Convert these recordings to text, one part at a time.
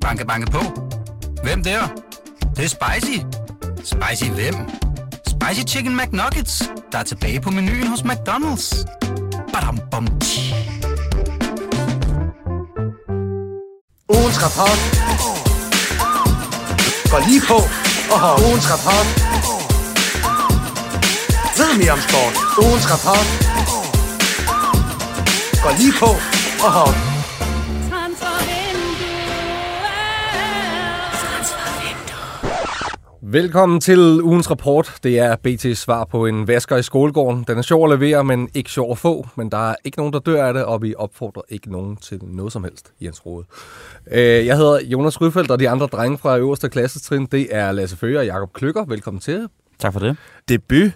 Banke, banke på. Hvem der? Det, det er spicy. Spicy hvem? Spicy Chicken McNuggets, der er tilbage på menuen hos McDonald's. Badum, bom, tji. Ugens rapport. Går lige på. Oho. Ugens rapport. Ved mere om sport. Ugens rapport. Går lige på. Oho. Velkommen til ugens rapport. Det er BT's svar på en vasker i skolegården. Den er sjov at levere, men ikke sjov at få. Men der er ikke nogen, der dør af det, og vi opfordrer ikke nogen til noget som helst, Jens Rode. Øh, Jeg hedder Jonas Ryfeldt, og de andre drenge fra øverste klassetrin, det er Lasse Føge og Jakob Klykker. Velkommen til. Tak for det. Debut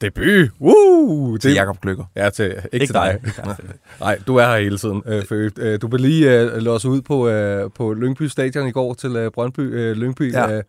Debut! Woo! til Jakob Gløkker. Ja, til, ikke, Ikke til dig. Nej, du er her hele tiden, øh. Øh, Du blev lige øh, låst ud på, øh, på Lyngby Stadion i går til øh, Brøndby øh, Lyngby. Ja. Øh,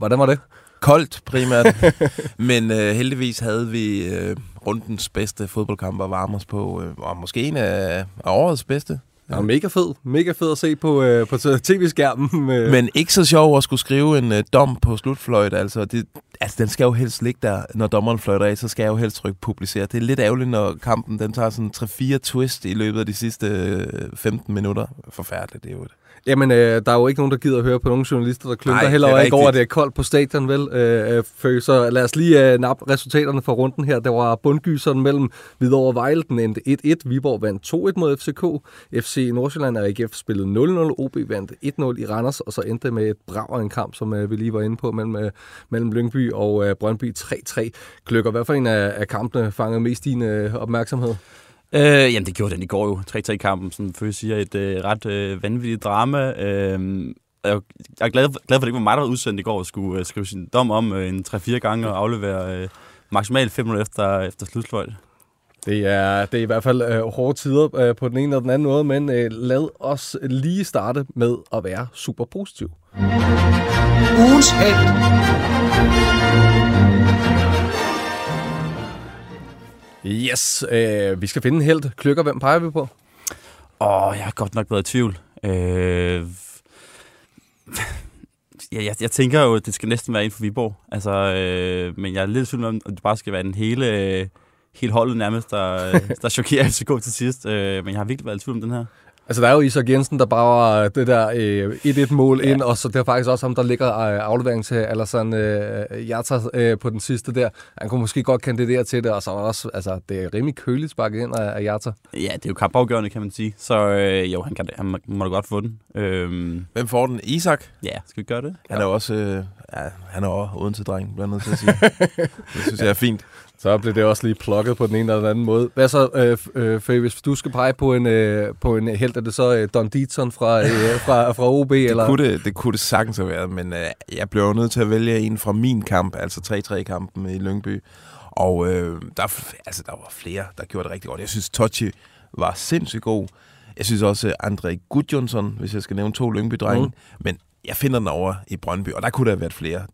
hvordan var det? Koldt primært, men øh, heldigvis havde vi øh, rundens bedste fodboldkamp at varme os på, øh, og måske en af, af årets bedste. Ja, mega fed. Mega fed at se på, øh, på tv-skærmen. Øh. Men ikke så sjov at skulle skrive en øh, dom på slutfløjt. Altså, det, altså, den skal jo helst ligge der, når dommeren fløjter af, så skal jeg jo helst trykke publicere. Det er lidt ærgerligt, når kampen den tager sådan 3-4 twist i løbet af de sidste øh, 15 minutter. Forfærdeligt, det er jo det. Jamen, øh, der er jo ikke nogen, der gider at høre på nogle journalister, der klynker heller er ikke over, at det er koldt på stadion, vel? Øh, øh, så lad os lige øh, nappe resultaterne fra runden her. Der var bundgyseren mellem Hvidovre og Vejle. Den endte 1-1. Viborg vandt 2-1 mod FCK. FC Nordsjælland og AGF spillede 0-0. OB vandt 1-0 i Randers, og så endte det med et brag af en kamp, som øh, vi lige var inde på, mellem, øh, mellem Lyngby og øh, Brøndby 3-3. Klykker, hvad for en af, af kampene fangede mest din øh, opmærksomhed? Øh, jamen, det gjorde den i går jo. 3-3-kampen, som Føge siger, et øh, ret øh, vanvittigt drama. Øh, jeg er jeg er glad, glad for, at det ikke var mig, der var udsendt i går og skulle øh, skrive sin dom om øh, en 3-4 gange og aflevere øh, maksimalt 5 minutter efter, efter slutfløjt. Det er, det er i hvert fald øh, hårde tider øh, på den ene og den anden måde, men øh, lad os lige starte med at være super positiv. Ugens held. Yes, øh, vi skal finde en held. Klykker, hvem peger vi på? Åh, jeg har godt nok været i tvivl. Øh, ja, jeg, jeg tænker jo, at det skal næsten være en for Viborg. Altså, øh, men jeg er lidt i tvivl om, at det bare skal være den hele, øh, hele holdet nærmest, der, der chokerer FCK til sidst. Øh, men jeg har virkelig været i tvivl om den her. Altså, der er jo Isak Jensen, der bare det der øh, 1-1-mål Ja. ind, og så det er faktisk også ham, der ligger øh, aflevering til Alassane øh, Jata øh, på den sidste der. Han kunne måske godt kandidere til det, og så er også, altså, det er rimelig køligt sparket ind af, af Jata. Ja, det er jo kampafgørende, kan man sige. Så øh, jo, han, kan, han må- må da godt få den. Øh, Hvem får den? Isak? ja, skal vi gøre det? Han er jo også, øh, ja, han er også Odense-dreng, bliver jeg nødt til at sige. det synes jeg er fint. Så blev det også lige plukket på den ene eller den anden måde. Hvad så, øh, øh, Faye, hvis du skal pege på en, øh, på en held, er det så øh, Don Dietzson fra, øh, fra, fra OB? Det eller? kunne det, det kunne det sagtens have været, men øh, jeg blev nødt til at vælge en fra min kamp, altså 3-3-kampen i Lyngby. Og øh, der, er altså, der var flere, der gjorde det rigtig godt. Jeg synes, Tochi var sindssygt god. Jeg synes også, øh, André Gudjonsson, hvis jeg skal nævne to Lyngby-drenge. Mm. Men jeg finder den over i Brøndby, og der kunne der have været flere.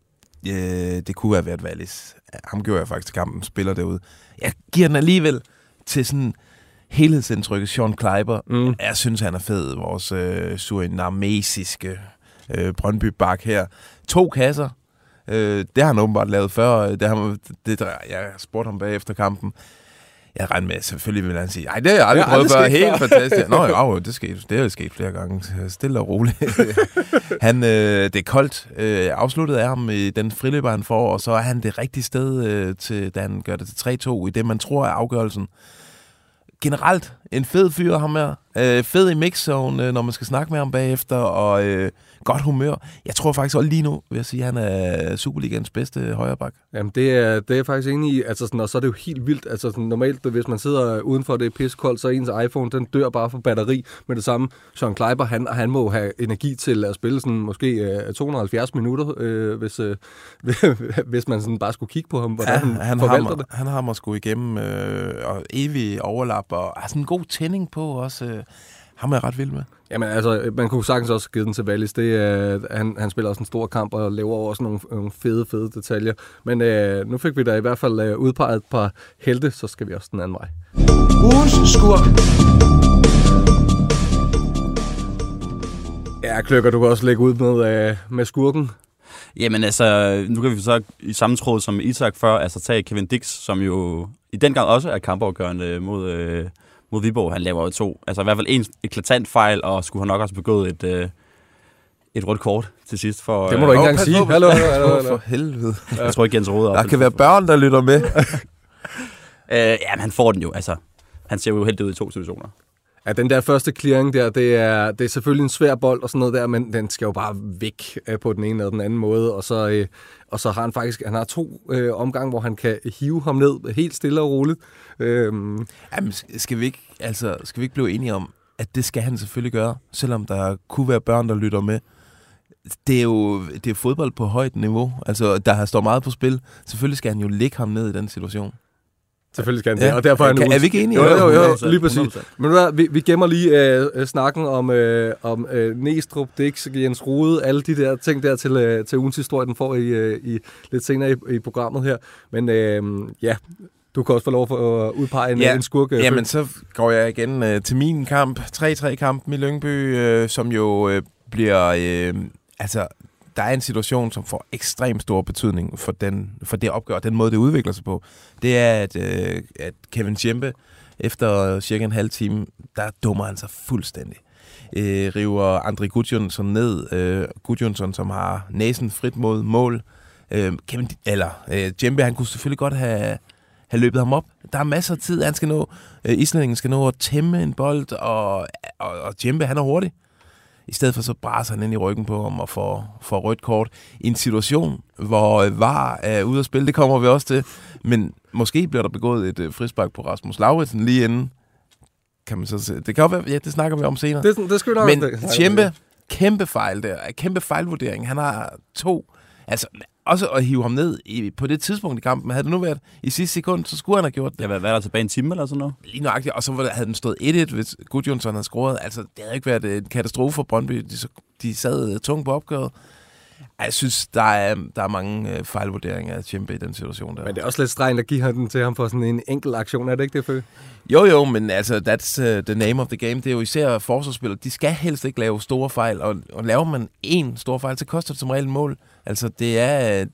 Øh, det kunne have været Wallis. Ham gjorde jeg faktisk kampen, spiller derude. Jeg giver den alligevel til sådan helhedsindtrykket Sean Kleiber. Mm. Jeg synes, han er fed, vores øh, surinamesiske øh, Brøndby-bak her. To kasser. Øh, det har han åbenbart lavet før. Det har, det, jeg spurgte ham bagefter kampen. Jeg regner med, selvfølgelig vil han sige, nej, det har jeg aldrig har prøvet før. Helt før." fantastisk. Nå, jo, det, skete, det er jo sket flere gange. Stille og roligt. han, øh, det er koldt. Øh, afsluttet af ham i den friløber, han får, og så er han det rigtige sted, øh, til, da han gør det til 3-2, i det, man tror er afgørelsen generelt en fed fyr, ham her. Øh, fed i mixzone, øh, når man skal snakke med ham bagefter, og øh, godt humør. Jeg tror faktisk også lige nu, vil jeg sige, at han er Superligans bedste højreback. Jamen, det er, det er jeg faktisk enig i. Altså, sådan, og så er det jo helt vildt. Altså, sådan, normalt, hvis man sidder udenfor, det er piskoldt, så ens iPhone, den dør bare for batteri med det samme. Sean Kleiber, han, han må have energi til at spille sådan, måske øh, 270 minutter, øh, hvis, øh, hvis man sådan bare skulle kigge på ham, hvordan han, han, forvalter har, det. han har mig sgu igennem øh, og evig overlap, og har sådan en god tænding på også. Øh, ham er jeg ret vild med. Jamen altså, man kunne sagtens også give den til Wallis. Det, øh, han, han spiller også en stor kamp og laver også nogle, nogle fede, fede detaljer. Men øh, nu fik vi da i hvert fald øh, udpeget et par helte, så skal vi også den anden vej. Ja, Kløkker, du kan også lægge ud med, øh, med skurken. Jamen altså, nu kan vi så i samme tråd som Isak før, altså tage Kevin Dix, som jo i den gang også er kampafgørende mod, øh, mod Viborg. Han laver jo to, altså i hvert fald en eklatant fejl, og skulle han nok også begået et, øh, et rødt kort til sidst. For, Det må du ikke engang sige. Hallo, hallo, hallo. For helvede. Øh, jeg tror ikke, Jens Rode er Der kan være børn, der lytter med. Øh, ja, men han får den jo, altså. Han ser jo helt ud i to situationer. Ja, den der første clearing der, det er, det er selvfølgelig en svær bold og sådan noget der, men den skal jo bare væk øh, på den ene eller den anden måde. Og så, øh, og så har han faktisk han har to øh, omgange, hvor han kan hive ham ned helt stille og roligt. Øhm, Jamen, skal vi, ikke, altså, skal vi ikke blive enige om, at det skal han selvfølgelig gøre, selvom der kunne være børn, der lytter med. Det er jo det er fodbold på højt niveau. Altså, der står meget på spil. Selvfølgelig skal han jo ligge ham ned i den situation selvfølgelig skal han Ja. det, og derfor er han Kan- er vi ikke enige? Jo, jo, jo, jo 100%, lige præcis. 100%. Men hvad, vi, vi gemmer lige øh, øh, snakken om, øh, om øh, Næstrup, Dix, Jens Rode, alle de der ting der til, øh, til ugens historie, den får I, øh, i lidt senere i, i programmet her. Men øh, ja, du kan også få lov for at udpege en, Ja. en skurk. øh, Jamen, så går jeg igen øh, til min kamp. 3-3-kampen i Lyngby, øh, som jo øh, bliver... Øh, altså, der er en situation, som får ekstremt stor betydning for, den, for det opgør, den måde, det udvikler sig på. Det er, at, øh, at Kevin Tjempe, efter cirka en halv time, der dummer han sig fuldstændig. Øh, river André Gudjonsson ned. Øh, Gudjonsson, som har næsen frit mod mål. Øh, Kevin, eller øh, Djembe, han kunne selvfølgelig godt have, have løbet ham op. Der er masser af tid, han skal nå. Øh, Islændingen skal nå at tæmme en bold, og, og, og Djembe, han er hurtig. I stedet for så braser han ind i ryggen på ham og får, får rødt kort i en situation, hvor øh, VAR er ude at spille. Det kommer vi også til. Men måske bliver der begået et øh, frispark på Rasmus Lauritsen lige inden. Kan man så se. Det kan jo være, ja, det snakker vi om senere. Det, det skal vi nok Men Tjempe, kæmpe fejl der. Kæmpe fejlvurdering. Han har to. Altså, også at hive ham ned i, på det tidspunkt i kampen. Havde det nu været i sidste sekund, så skulle han have gjort det. Ja, hvad, hvad er der tilbage en time eller sådan noget? Lige nøjagtigt. Og så havde den stået 1-1, hvis Gudjonsson havde scoret. Altså, det havde ikke været en katastrofe for Brøndby. De, så- de sad tungt på opgøret. Jeg synes, der er, der er mange øh, fejlvurderinger af Tjempe i den situation der. Men det er også lidt strengt at give den til ham for sådan en enkelt aktion, er det ikke det, Fø? Jo, jo, men altså, that's uh, the name of the game. Det er jo især forsvarsspillere. De skal helst ikke lave store fejl, og, og laver man én stor fejl, så koster det som regel et mål. Altså, det er,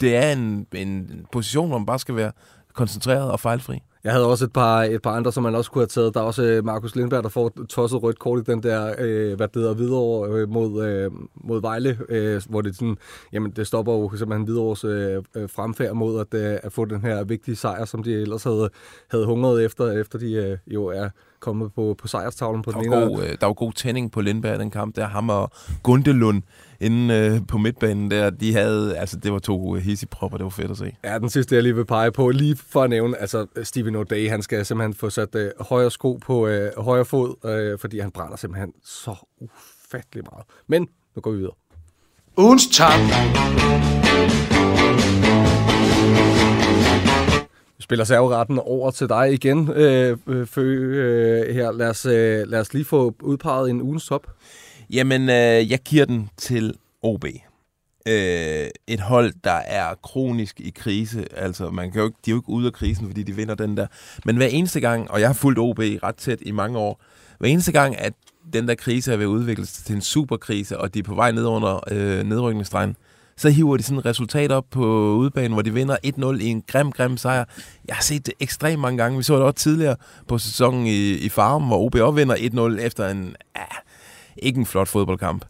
det er en, en position, hvor man bare skal være koncentreret og fejlfri. Jeg havde også et par, et par andre, som man også kunne have taget. Der er også øh, Markus Lindberg, der får et tosset rødt kort i den der, øh, hvad det hedder, videre øh, mod, øh, mod Vejle, øh, hvor det sådan, jamen det stopper jo simpelthen Hvidovres øh, øh, fremfærd mod at, øh, at få den her vigtige sejr, som de ellers havde, havde hungret efter, efter de øh, jo er kommet på, på sejrstavlen på Der den ene. god, øh, der var god tænding på Lindberg den kamp. Der ham og Gundelund inde øh, på midtbanen der, de havde, altså det var to hissipropper, det var fedt at se. Ja, den sidste, jeg lige vil pege på, lige for at nævne, altså Steven O'Day, han skal simpelthen få sat øh, højre sko på øh, højre fod, øh, fordi han brænder simpelthen så ufattelig meget. Men nu går vi videre. Ugens top. Vi spiller serveretten over til dig igen, øh, øh, Fø, øh, her. Lad os, øh, lad os lige få udpeget en ugens top. Jamen, øh, jeg giver den til OB. Øh, et hold, der er kronisk i krise. Altså, man kan jo ikke, de er jo ikke ude af krisen, fordi de vinder den der. Men hver eneste gang, og jeg har fulgt OB ret tæt i mange år, hver eneste gang, at den der krise er ved at udvikle sig til en superkrise, og de er på vej ned under øh, nedrykningsstregen, så hiver de sådan et resultat op på udebanen, hvor de vinder 1-0 i en grim, grim sejr. Jeg har set det ekstremt mange gange. Vi så det også tidligere på sæsonen i, i Farm, hvor OB også vinder 1-0 efter en, ah, ikke en flot fodboldkamp.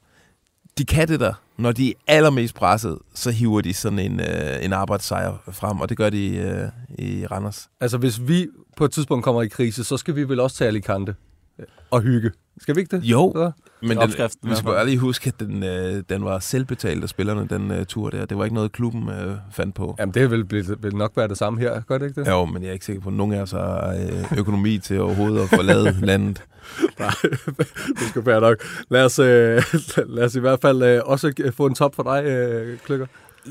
De kan det der. Når de er allermest presset, så hiver de sådan en, øh, en arbejdssejr frem, og det gør de øh, i Randers. Altså, hvis vi på et tidspunkt kommer i krise, så skal vi vel også til Alicante øh, og hygge. Skal vi ikke det? Jo, Så? Men den, vi skal bare lige huske, at den, øh, den var selvbetalt af spillerne, den øh, tur der. Det var ikke noget, klubben øh, fandt på. Jamen, det vil, blive, vil nok være det samme her, gør det ikke det? Jo, men jeg er ikke sikker på, at nogen af os har øh, økonomi til overhovedet at forlade landet. Nej, det skal være nok. Lad os, øh, lad os i hvert fald øh, også få en top for dig, øh, Klykker.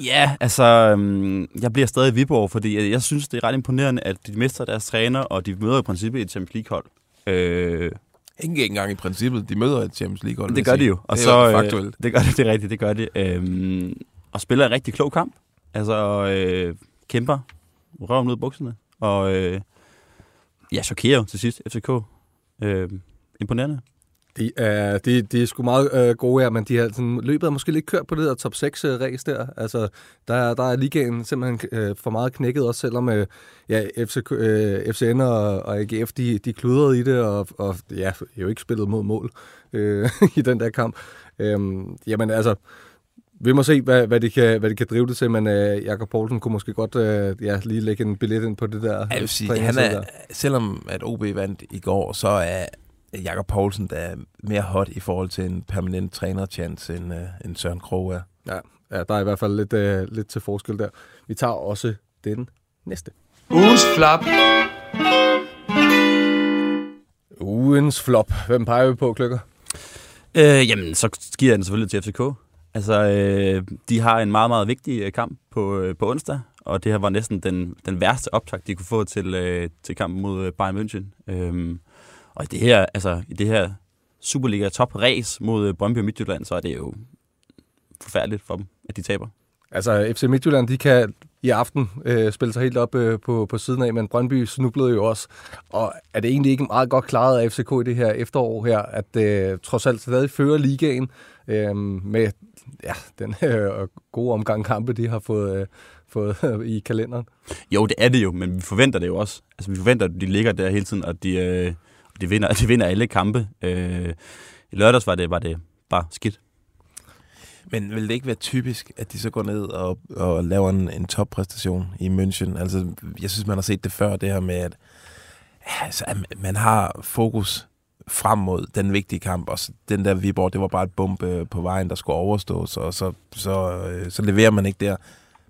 Ja, altså, øhm, jeg bliver stadig i Viborg, fordi jeg, jeg synes, det er ret imponerende, at de mister deres træner, og de møder i princippet et Champions League-hold. Øh, Ikke engang i princippet. De møder et Champions League-hold. vil det jeg gør de jo. Og det er så, jo øh, faktuelt. det gør det, det er rigtigt, det gør de. Øhm, og spiller en rigtig klog kamp. Altså, øh, kæmper røven ud af bukserne. Og øh, ja, chokerer jo til sidst FCK. Øh, imponerende. De er, de, de er sgu meget øh, gode her, men de har sådan, løbet er måske lidt kørt på det der top 6-race der. Altså, der, der er ligaen simpelthen øh, for meget knækket, også selvom øh, ja, FC, øh, FCN og, og AGF, de, de kludrede i det, og, og ja, jo ikke spillet mod mål øh, i den der kamp. Øhm, jamen altså, vi må se, hvad, hvad, de, kan, hvad de kan drive det til, men øh, Jakob Poulsen kunne måske godt øh, ja, lige lægge en billet ind på det der. Jeg vil sige, han er, selvom at OB vandt i går, så er Jakob Poulsen der er mere hot i forhold til en permanent trænerchance, end, øh, end Søren Krog er. Ja, ja, der er i hvert fald lidt, øh, lidt til forskel der. Vi tager også den næste. Ugens flop. Ugens flop. Hvem peger vi på, Kløkker? Øh, jamen, så giver jeg den selvfølgelig til FCK. Altså, øh, de har en meget, meget vigtig øh, kamp på, øh, på onsdag, og det her var næsten den, den værste optakt, de kunne få til, øh, til kampen mod øh, Bayern München. Øh, og i det her, altså, i det her Superliga top race mod øh, Brøndby og Midtjylland, så er det jo forfærdeligt for dem, at de taber. Altså, FC Midtjylland, de kan i aften øh, spille sig helt op øh, på, på siden af, men Brøndby snublede jo også. Og er det egentlig ikke meget godt klaret af FCK i det her efterår her, at øh, trods alt stadig fører ligaen øh, med ja, den øh, gode omgang kampe, de har fået, øh, fået øh, i kalenderen? Jo, det er det jo, men vi forventer det jo også. Altså, vi forventer, at de ligger der hele tiden, og de, øh, de, vinder, de vinder alle kampe. Øh, I lørdags var det, var det bare skidt. Men vil det ikke være typisk, at de så går ned og, og laver en, en toppræstation i München? Altså, jeg synes, man har set det før, det her med, at, altså, at man har fokus frem mod den vigtige kamp, og så den der Viborg, det var bare et bump på vejen, der skulle overstås, og så, så, så, så leverer man ikke der.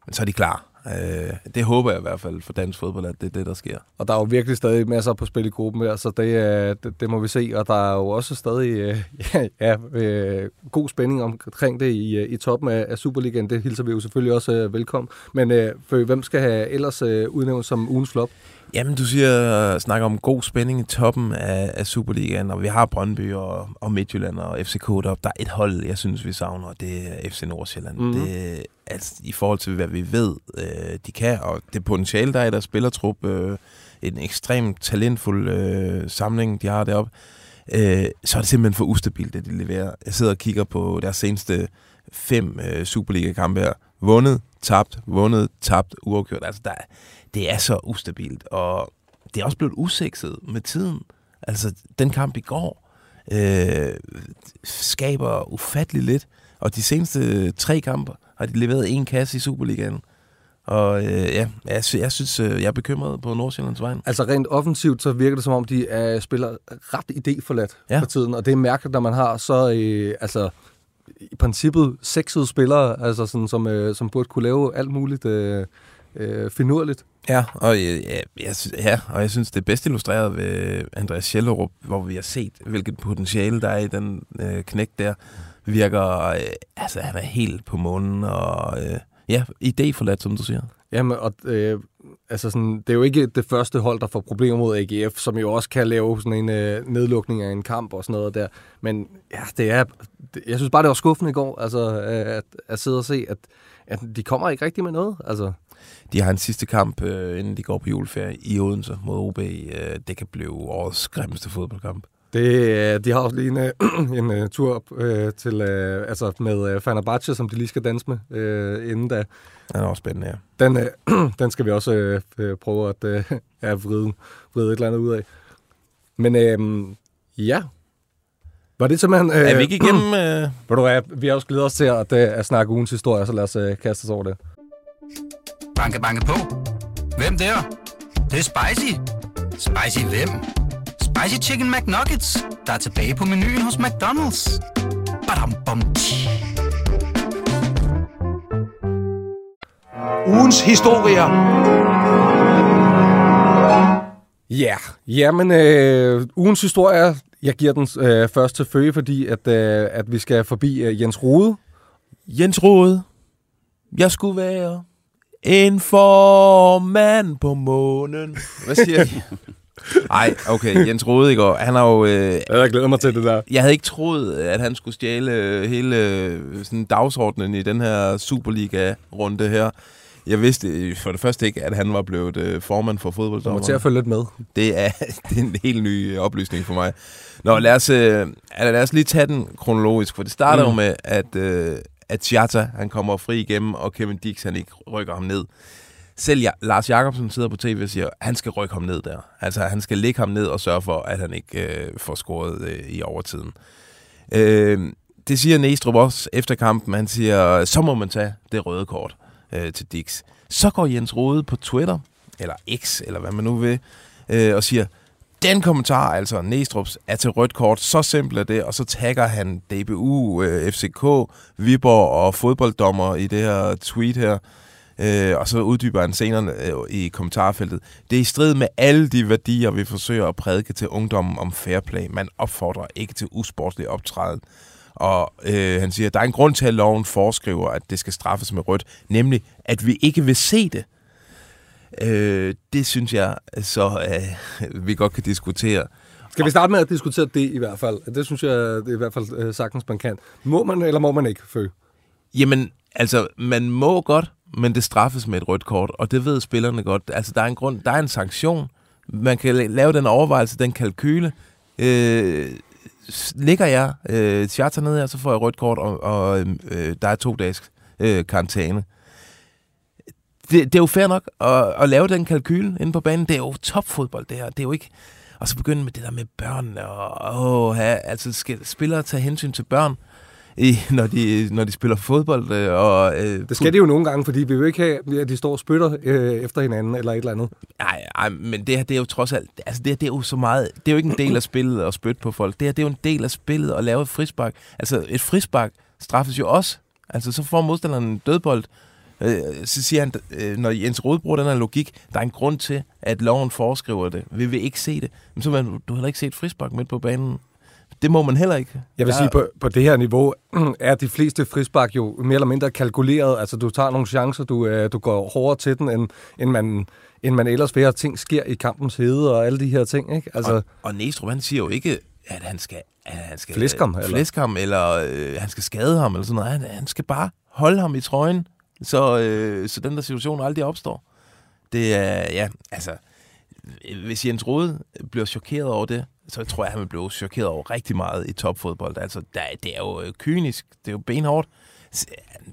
Men så er de klar. Øh, det håber jeg i hvert fald for dansk fodbold, at det er det, der sker. Og der er jo virkelig stadig masser på spil i gruppen her, så det, øh, det, det må vi se. Og der er jo også stadig øh, ja, ja, øh, god spænding omkring det i, øh, i toppen af, af Superligaen. Det hilser vi jo selvfølgelig også øh, velkommen. Men øh, for hvem skal have ellers øh, udnævnt som ugens flop? Jamen, du siger, snakker om god spænding i toppen af, af Superligaen, og vi har Brøndby og, og Midtjylland og FCK deroppe. Der er et hold, jeg synes, vi savner, og det er FC Nordsjælland. Mm. Det, altså, I forhold til, hvad vi ved, øh, de kan, og det potentiale, der er i deres spillertrup, øh, en ekstremt talentfuld øh, samling, de har deroppe, øh, så er det simpelthen for ustabilt, det de leverer. Jeg sidder og kigger på deres seneste fem øh, Superliga-kampe her. Vundet, tabt, vundet, tabt, uafgjort. Altså, der, det er så ustabilt, og det er også blevet usekset med tiden. Altså, den kamp i går øh, skaber ufattelig lidt, og de seneste tre kampe har de leveret en kasse i Superligaen. Og øh, ja, jeg, jeg synes, øh, jeg er bekymret på Nordsjællands vej. Altså rent offensivt, så virker det som om, de er, spiller ret idéforladt ja. for tiden. Og det er mærkeligt, når man har så, øh, altså i princippet sexede spillere, altså sådan, som, øh, som burde kunne lave alt muligt øh, øh, finurligt. Ja, og ja, jeg, ja, og jeg synes, det er bedst illustreret ved Andreas Schellerup, hvor vi har set, hvilket potentiale der er i den øh, knæk der. Virker, øh, altså han er helt på månen, og øh, ja, idéforladt, som du siger. Jamen, og øh, altså sådan, det er jo ikke det første hold, der får problemer mod AGF, som jo også kan lave sådan en øh, nedlukning af en kamp og sådan noget der. Men ja, det er, jeg synes bare, det var skuffende i går, altså at, at sidde og se, at, at de kommer ikke rigtig med noget. Altså. De har en sidste kamp, øh, inden de går på juleferie i Odense mod OB. Øh, det kan blive årets grimmeste fodboldkamp. Det, de har også lige en, øh, en tur øh, til, øh, altså med uh, Fenerbahce, som de lige skal danse med øh, inden da. Den er også spændende, ja. Den, øh, den skal vi også øh, prøve at øh, ja, vride, vride et eller andet ud af. Men øh, ja, var det simpelthen... Øh, er vi ikke igennem... Øh... Ved du hvad, vi har også glædet os til at, at snakke ugens historie, så lad os øh, kaste os over det. Banke, banke på. Hvem der? Det, er spicy. Spicy hvem? Spicy Chicken McNuggets, der er tilbage på menuen hos McDonald's. Badum, bom, Ugens historier. Ja, yeah. jamen øh, ugens historie, jeg giver den øh, først til Føge, fordi at, øh, at vi skal forbi øh, Jens Rode. Jens Rode, jeg skulle være en formand på månen. Hvad siger I? Nej, okay, Jens Rode han har jo... Øh, jeg glæder mig til det der. Jeg havde ikke troet, at han skulle stjæle hele sådan, dagsordenen i den her Superliga-runde her. Jeg vidste for det første ikke, at han var blevet øh, formand for Du må til at følge lidt med. Det er, det er en helt ny øh, oplysning for mig. Nå, lad os, øh, lad os lige tage den kronologisk, for det starter mm. jo med, at, øh, at Chata, han kommer fri igennem, og Kevin Dix, han ikke rykker ham ned. Selv ja, Lars Jakobsen sidder på tv og siger, at han skal rykke ham ned der. Altså, han skal lægge ham ned og sørge for, at han ikke øh, får scoret øh, i overtiden. Øh, det siger Næstrup også efter kampen. Han siger, så må man tage det røde kort øh, til Dix. Så går Jens Rode på Twitter, eller X, eller hvad man nu vil, øh, og siger, den kommentar, altså Næstrup's, er til rødt kort. Så simpelt er det, og så tagger han DBU, øh, FCK, Viborg og fodbolddommer i det her tweet her. Øh, og så uddyber han senere øh, i kommentarfeltet. Det er i strid med alle de værdier, vi forsøger at prædike til ungdommen om fair play. Man opfordrer ikke til usportslig optræden. Og øh, han siger, at der er en grund til, at loven foreskriver, at det skal straffes med rødt, nemlig at vi ikke vil se det. Øh, det synes jeg så, øh, vi godt kan diskutere. Skal vi starte med at diskutere det i hvert fald? Det synes jeg det er i hvert fald øh, sagtens, man kan. Må man, eller må man ikke, Fø? Jamen, altså, man må godt, men det straffes med et rødt kort, og det ved spillerne godt. Altså, der er en grund, der er en sanktion. Man kan la- lave den overvejelse, den kalkyle. Øh, ligger jeg øh, charter ned her, så får jeg rødt kort, og, og øhm, øh, der er to dages øh, karantæne. Det, det er jo fair nok at, at lave den kalkyle inde på banen. Det er jo topfodbold, det her. Det er jo ikke... Og så begynde med det der med børn, og åh, ja, altså skal spillere tage hensyn til børn, i, når, de, når de spiller fodbold. Øh, og, øh, Det skal de jo nogle gange, fordi vi vil ikke have, at de står og spytter øh, efter hinanden eller et eller andet. Nej, ej, men det her, det er jo trods alt, altså det, her, det er jo så meget, det er jo ikke en del af spillet at spytte på folk. Det her, det er jo en del af spillet at lave et frispark. Altså et frispark straffes jo også. Altså så får modstanderen en dødbold. Øh, så siger han, øh, når Jens Rode bruger den her logik, der er en grund til, at loven foreskriver det. Vi vil ikke se det. Men så vil du, du har heller ikke set et frispark midt på banen. Det må man heller ikke. Jeg vil Der- sige, på, på det her niveau er de fleste frispark jo mere eller mindre kalkuleret. Altså, du tager nogle chancer, du, øh, du går hårdere til den, end, end, man, end man ellers vil, at ting sker i kampens hede og alle de her ting. Ikke? Altså, Og, og Næstrup, han siger jo ikke, at han skal... At han skal Flæske ham, eller? Flæske ham, eller øh, han skal skade ham, eller sådan noget. Han, han skal bare holde ham i trøjen, så, øh, så den der situation aldrig opstår. Det er, ja, altså... Hvis Jens Rode bliver chokeret over det, så tror jeg, han vil blive chokeret over rigtig meget i topfodbold. Altså, der, det er jo øh, kynisk, det er jo benhårdt.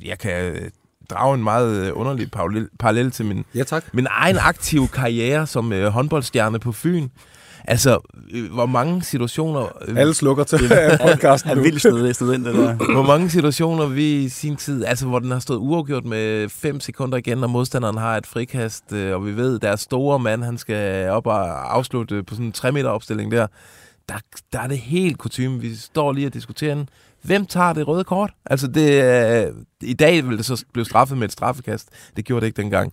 Jeg kan øh, drage en meget øh, underlig parallel, parallel til min, ja, tak. min egen aktive karriere som øh, håndboldstjerne på Fyn. Altså, øh, hvor mange situationer... Øh, Alle slukker til podcasten Han nu. vil snede, snede ind, det der. hvor mange situationer vi i sin tid, altså hvor den har stået uafgjort med 5 sekunder igen, og modstanderen har et frikast, øh, og vi ved, der er store mand, han skal op og afslutte på sådan en 3 meter opstilling der. Der, der er det helt kutume. Vi står lige og diskuterer den. Hvem tager det røde kort? Altså, det, øh, i dag ville det så blive straffet med et straffekast. Det gjorde det ikke dengang.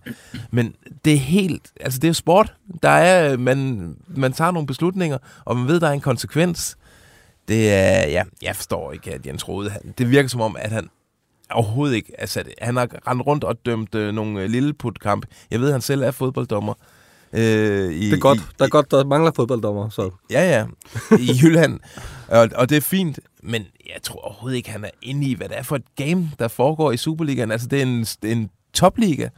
Men det er helt... Altså, det er sport. Der er... Man, man tager nogle beslutninger, og man ved, der er en konsekvens. Det er... Ja, jeg forstår ikke, at Jens Rode... Han, det virker som om, at han overhovedet ikke... Altså, han har rendt rundt og dømt øh, nogle øh, lilleputkamp. Jeg ved, at han selv er fodbolddommer. Øh, i, Det er godt. i, Der er godt, der mangler fodbolddommer. Så. Ja, ja. I Jylland. Og, og det er fint, men jeg tror overhovedet ikke, han er inde i, hvad det er for et game, der foregår i Superligaen. Altså, det er en, en topliga. Det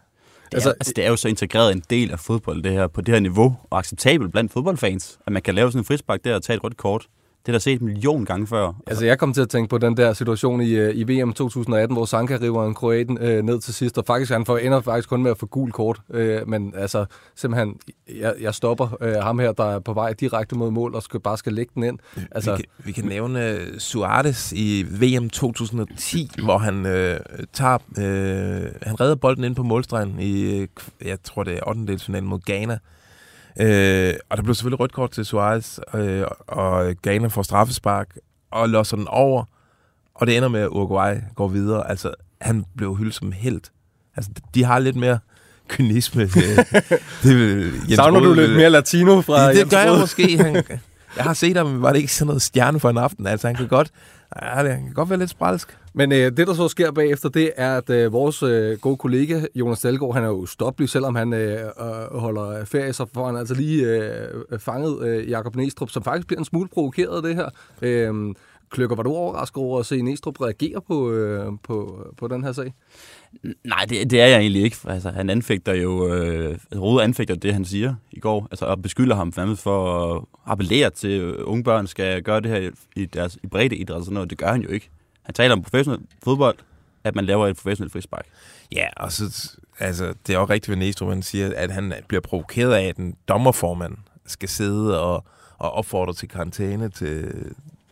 er, Altså- altså, det er jo så integreret en del af fodbold, det her, på det her niveau, og acceptabelt blandt fodboldfans, at man kan lave sådan en frispark der og tage et rødt kort. Det er der set en million gange før. Altså, jeg kom til at tænke på den der situation i, øh, i VM 2018, hvor Sanka river en kroaten øh, ned til sidst, og faktisk han får, ender faktisk kun med at få gul kort. Øh, men altså, simpelthen, jeg, jeg stopper øh, ham her, der er på vej direkte mod mål, og skal, bare skal lægge den ind. Altså, Altså, vi, kan, vi kan nævne uh, Suarez i VM 2010, hvor han øh, tager, øh, han redder bolden ind på målstregen i, øh, jeg tror det er 8. mod Ghana. Øh, og der blev selvfølgelig rødt kort til Suarez, øh, og Ghana får straffespark og losser den over. Og det ender med, at Uruguay går videre. Altså, han blev hyldet som helt. Altså, de har lidt mere kynisme. Det, det Jens savner du Rode lidt vil- mere latino fra det Jens gør jeg måske. Han, jeg har set ham, var det ikke sådan noget stjerne for en aften? Altså, han kan godt, ja, det- kan godt være lidt spralsk. Men øh, det, der så sker bagefter, det er, at øh, vores øh, gode kollega, Jonas Dahlgaard, han er jo stoppelig, selvom han øh, øh, holder ferie, så får han altså lige øh, fanget øh, Jakob Næstrup, som faktisk bliver en smule provokeret af det her. Øh, Kløkker, var du overrasket over at se Næstrup reagere på, øh, på, på den her sag? Nej, det, det er jeg egentlig ikke. Altså, han anfægter jo, øh, Rode anfægter det, han siger i går, altså, og beskylder ham fandme for at appellere til, at øh, unge børn skal gøre det her i, deres, i bredde idræt og sådan noget. Det gør han jo ikke. Han taler om professionel fodbold, at man laver et professionelt frispark. Ja, og så, altså, det er også rigtigt, hvad Næstrup han siger, at han bliver provokeret af, at en dommerformand skal sidde og, og opfordre til karantæne til,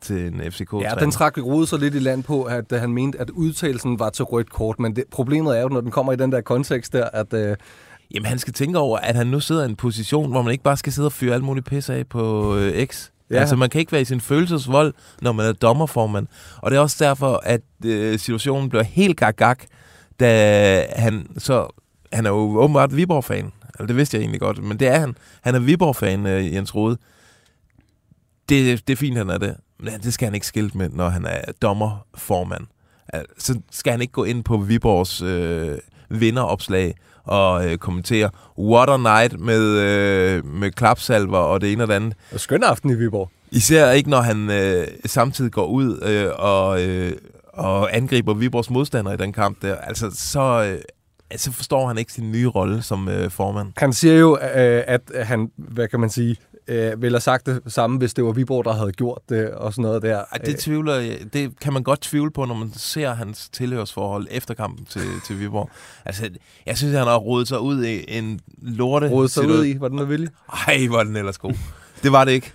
til en fck Ja, den trak Rode så lidt i land på, at han mente, at udtalelsen var til rødt kort, men det, problemet er jo, når den kommer i den der kontekst der, at... Øh, Jamen, han skal tænke over, at han nu sidder i en position, hvor man ikke bare skal sidde og fyre alt muligt pis af på øh, X. Ja. Altså, man kan ikke være i sin følelsesvold, når man er dommerformand. Og det er også derfor, at øh, situationen bliver helt gag da han så... Han er jo åbenbart Viborg-fan. Altså, det vidste jeg egentlig godt, men det er han. Han er Viborg-fan, øh, Jens Rode. Det, det er fint, han er det. Men det skal han ikke skilte med, når han er dommerformand. Altså, så skal han ikke gå ind på Viborgs øh, vinderopslag og øh, kommentere What a night med, øh, med klapsalver og det ene og det andet. Og skøn aften i Viborg. Især ikke, når han øh, samtidig går ud øh, og, øh, og angriber Viborgs modstander i den kamp der. Altså, så, øh, så forstår han ikke sin nye rolle som øh, formand. Han siger jo, øh, at han, hvad kan man sige, øh, ville have sagt det samme, hvis det var Viborg, der havde gjort det og sådan noget der. Ej, det, tvivler, jeg- det kan man godt tvivle på, når man ser hans tilhørsforhold efter kampen til, til Viborg. Altså, jeg synes, han har rodet sig ud i en lorte... Rådet sig ud i, var den med vilje? Ej, er den ellers god. Det var det ikke.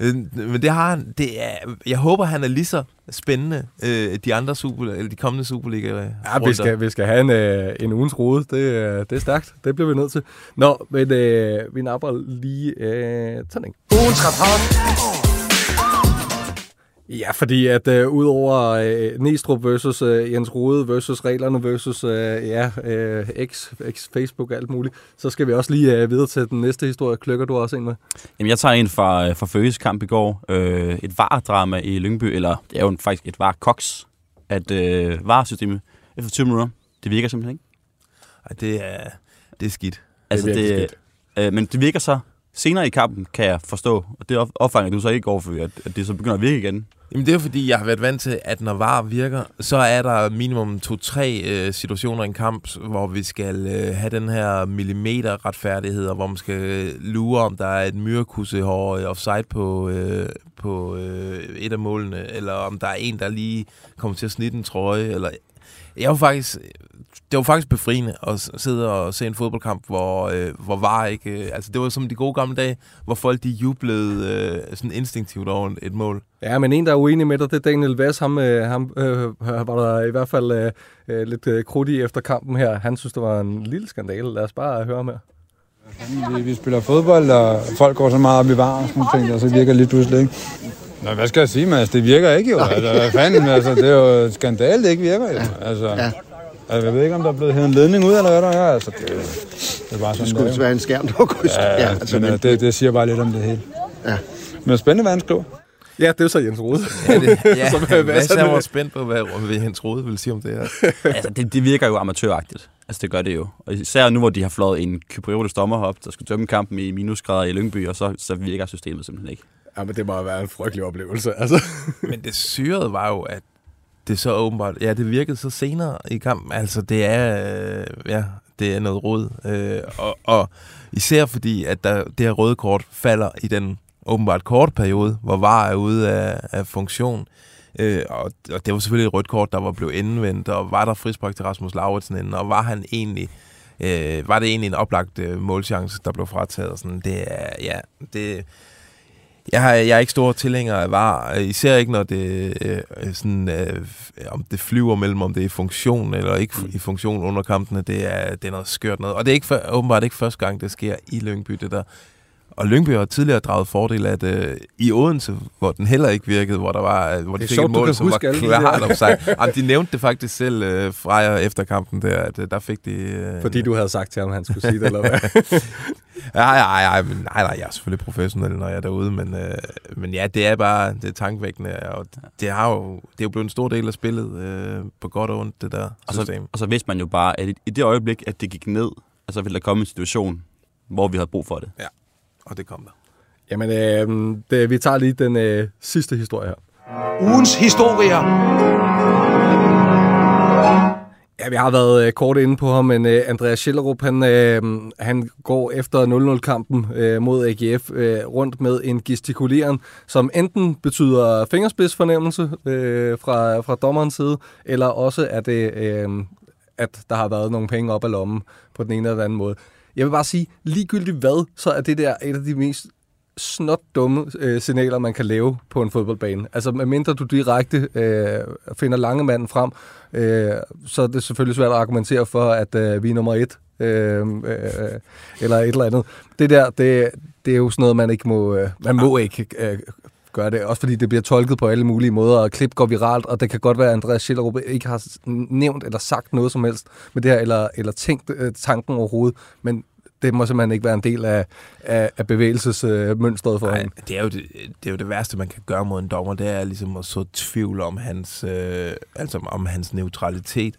Øh, Men det har han. Det er, jeg håber, han er lige så spændende øh, de andre super, eller de kommende Superliga. Ja, vi skal, vi skal have en, øh, en ugens rode. Det, øh, det er stærkt. Det bliver vi nødt til. Nå, men øh, vi napper lige øh, sådan en. Ugens rapport. Ja, fordi at øh, udover øh, Næstrup versus øh, Jens Rode versus reglerne versus øh, ja, øh, X, X, Facebook og alt muligt, så skal vi også lige øh, videre til den næste historie. Kløkker du også ind med? Jamen, jeg tager en fra, øh, fra Føges kamp i går. Øh, et var-drama i Lyngby, eller det er jo faktisk et var-koks, at øh, var-systemet efter 20 minutter, det virker simpelthen ikke. Ej, det er, det er skidt. Altså, virkelig det, øh, men det virker så senere i kampen, kan jeg forstå. Og det opfanger du så ikke over for, at, at det så begynder at virke igen. Jamen det er fordi, jeg har været vant til, at når VAR virker, så er der minimum to-tre øh, situationer i en kamp, hvor vi skal øh, have den her millimeter retfærdighed, og hvor man skal øh, lure, om der er et myrekussehår øh, offside på, øh, på øh, et af målene, eller om der er en, der lige kommer til at snitte en trøje, eller... Jeg var faktisk, det var faktisk befriende at sidde og se en fodboldkamp, hvor, øh, hvor var ikke... Øh, altså det var som de gode gamle dage, hvor folk de jublede øh, sådan instinktivt over et mål. Ja, men en, der er uenig med dig, det er Daniel Vass. Ham, øh, ham øh, var der i hvert fald øh, øh, lidt øh, krudt i efter kampen her. Han synes, det var en lille skandale. Lad os bare høre mere. Vi, vi spiller fodbold, og folk går så meget op i var og sådan ting, og så virker det lige pludselig ikke. Nå, hvad skal jeg sige, Mads? Det virker ikke jo. Altså, hvad fanden? Altså, det er jo et skandale, det ikke virker jo. Altså, ja. altså, jeg ved ikke, om der er blevet hævet en ledning ud, eller hvad der er. Altså, det, det er bare sådan, Det skulle er. være en skærm, der krydset. Ja, ja, altså, men, men, øh, det, det siger bare lidt om det hele. Ja. Men spændende, hvad han skriver. Ja, det er så Jens Rode. Ja, det, ja. Som, hvad var øh, spændt på, hvad, hvad Jens Rode ville sige om det her. altså, det, det virker jo amatøragtigt. Altså, det gør det jo. Og især nu, hvor de har flået en kypriotisk dommer op, der skal dømme kampen i minusgrader i Lyngby, og så, så virker systemet simpelthen ikke. Ja, men det må være en frygtelig oplevelse. Altså. Men det syrede var jo, at det så åbenbart... Ja, det virkede så senere i kampen. Altså, det er... Øh, ja, det er noget råd. Øh, og, og især fordi, at der, det her røde kort falder i den åbenbart kort periode, hvor VAR er ude af, af funktion. Øh, og, og det var selvfølgelig et rødt kort, der var blevet indvendt, og var der frispark til Rasmus Lauritsen inden, og var han egentlig... Øh, var det egentlig en oplagt øh, målchance, der blev frataget? Og sådan, det er, ja, det, jeg, har, jeg er ikke stor tilhænger af VAR, især ikke når det øh, sådan, øh, om det flyver mellem, om det er i funktion eller ikke i funktion under kampene. Det er, det er noget skørt noget. Og det er ikke for, åbenbart ikke første gang, det sker i Lyngby, det der. Og Lyngby har tidligere draget fordel af det i Odense, hvor den heller ikke virkede, hvor der var, hvor de fik sjovt, et mål, som var klart der. offside. Jamen, de nævnte det faktisk selv, øh, Freja, efter kampen der, at øh, der fik de... Øh, Fordi du havde sagt til ham, han skulle sige det, eller hvad? Ja, ja, ja, men nej, nej, jeg er selvfølgelig professionel, når jeg er derude, men, øh, men ja, det er bare, det er tankevækkende, og det, har jo, det er jo blevet en stor del af spillet, øh, på godt og ondt, det der Og system. så, og så vidste man jo bare, at i- det øjeblik, at det gik ned, altså ville der komme en situation, hvor vi havde brug for det. Og det kom der. Jamen, øh, det, vi tager lige den øh, sidste historie her. Ugens historier. Ja, vi har været øh, kort inde på ham, men øh, Andreas Schillerup, han, øh, han går efter 0-0-kampen øh, mod AGF øh, rundt med en gestikuleren, som enten betyder fingerspidsfornemmelse øh, fra, fra dommerens side, eller også er det, øh, at der har været nogle penge op af lommen på den ene eller den anden måde. Jeg vil bare sige, ligegyldigt hvad, så er det der et af de mest snot dumme øh, signaler, man kan lave på en fodboldbane. Altså, medmindre du direkte øh, finder lange manden frem, øh, så er det selvfølgelig svært at argumentere for, at øh, vi er nummer et, øh, øh, eller et eller andet. Det der, det, det er jo sådan noget, man ikke må, øh, man må ikke øh, gøre det. Også fordi det bliver tolket på alle mulige måder, og klip går viralt, og det kan godt være, at Andreas Schillerup ikke har nævnt eller sagt noget som helst med det her, eller, eller tænkt øh, tanken overhovedet, men det må simpelthen ikke være en del af, af, af bevægelsesmønstret for Nej, ham. det er, jo det, det er jo det værste, man kan gøre mod en dommer, det er ligesom at så tvivl om hans, øh, altså om hans neutralitet.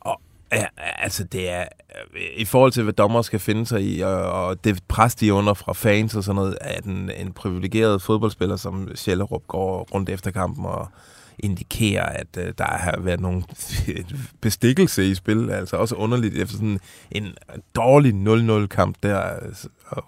Og ja, altså det er, i forhold til, hvad dommer skal finde sig i, og, og det pres, de er under fra fans og sådan noget, at en, en privilegeret fodboldspiller som Schellerup går rundt efter kampen og indikerer, at øh, der har været nogle bestikkelse i spil. Altså også underligt efter sådan en dårlig 0-0-kamp der, øh,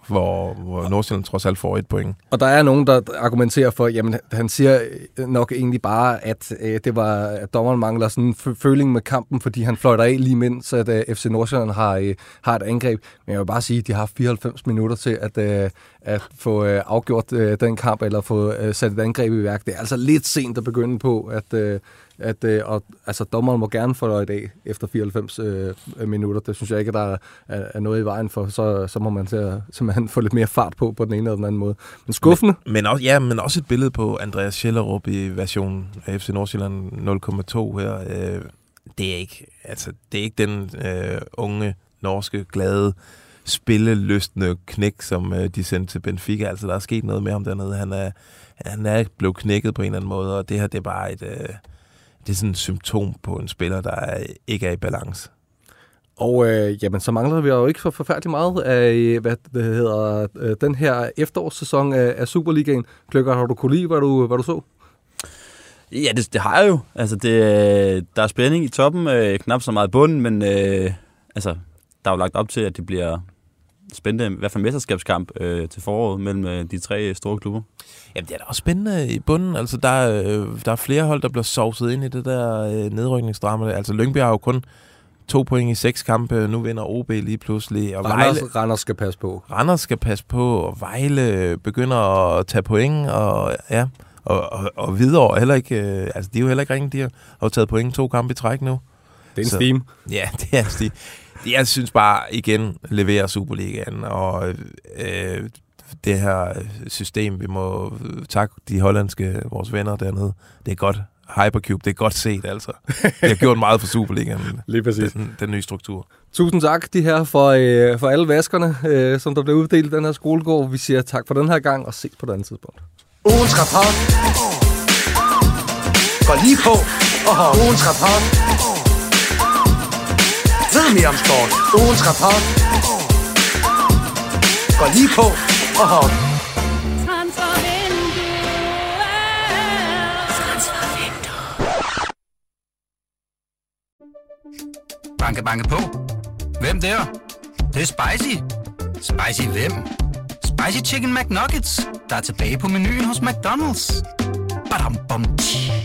hvor, hvor Nordsjælland trods alt får et point. Og der er nogen, der argumenterer for, jamen han siger nok egentlig bare, at øh, det var, at dommeren mangler sådan en føling med kampen, fordi han fløjter af lige mens, at øh, FC Nordsjælland har, øh, har et angreb. Men jeg vil bare sige, at de har 94 minutter til at, øh, at få øh, afgjort øh, den kamp, eller få øh, sat et angreb i værk. Det er altså lidt sent at begynde på, at, øh, at øh, og, altså, dommeren må gerne få i dag efter 94 øh, minutter. Det synes jeg ikke, der er, er noget i vejen for. Så, så må man til simpelthen få lidt mere fart på på den ene eller den anden måde. Men skuffende. Men, men, også, ja, men også et billede på Andreas Schellerup i version af FC Nordsjælland 0,2 her. Øh, det er ikke, altså, det er ikke den øh, unge, norske, glade spilleløstende knæk, som øh, de sendte til Benfica. Altså, der er sket noget med ham dernede. Han er, han er blevet knækket på en eller anden måde, og det her, det er bare et, øh, det er sådan et symptom på en spiller, der er, ikke er i balance. Og øh, jamen, så mangler vi jo ikke så forfærdeligt meget af, hvad det hedder, øh, den her efterårssæson af, af Superligaen. Kløkker, har du kunne lide, hvad du, hvad du så? Ja, det, det har jeg jo. Altså, det, der er spænding i toppen, øh, knap så meget i bunden, men øh, altså, der er jo lagt op til, at det bliver spændende, i hvert fald mesterskabskamp øh, til foråret mellem øh, de tre store klubber. Jamen, det er da også spændende i bunden. Altså, der, øh, der er flere hold, der bliver sovset ind i det der øh, nedrykningsdrama. Altså, Lyngby har jo kun to point i seks kampe. Nu vinder OB lige pludselig. Og Randers, Vejle, Randers skal passe på. Randers skal passe på, og Vejle begynder at tage point, og ja, og, og, og videre heller ikke, øh, altså de er jo heller ikke ringe, de har, har taget point to kampe i træk nu. Det er en steam. Ja, det er en steam. Jeg synes bare, igen, leverer Superligaen, og øh, det her system, vi må takke de hollandske, vores venner dernede. Det er godt. Hypercube, det er godt set, altså. Det har gjort meget for Superligaen. Lige præcis. Den, den nye struktur. Tusind tak, de her, for, øh, for alle vaskerne, øh, som der blev uddelt i den her skolegård. Vi siger tak for den her gang, og ses på et andet tidspunkt. Ugens rapport. Gå lige på og har ugens rapport meget mere om sport. Ugens rapport. Gå lige på og hop. Banke, banke på. Hvem der? Det, det er spicy. Spicy hvem? Spicy Chicken McNuggets, der er tilbage på menuen hos McDonald's. Badum, bom, tji.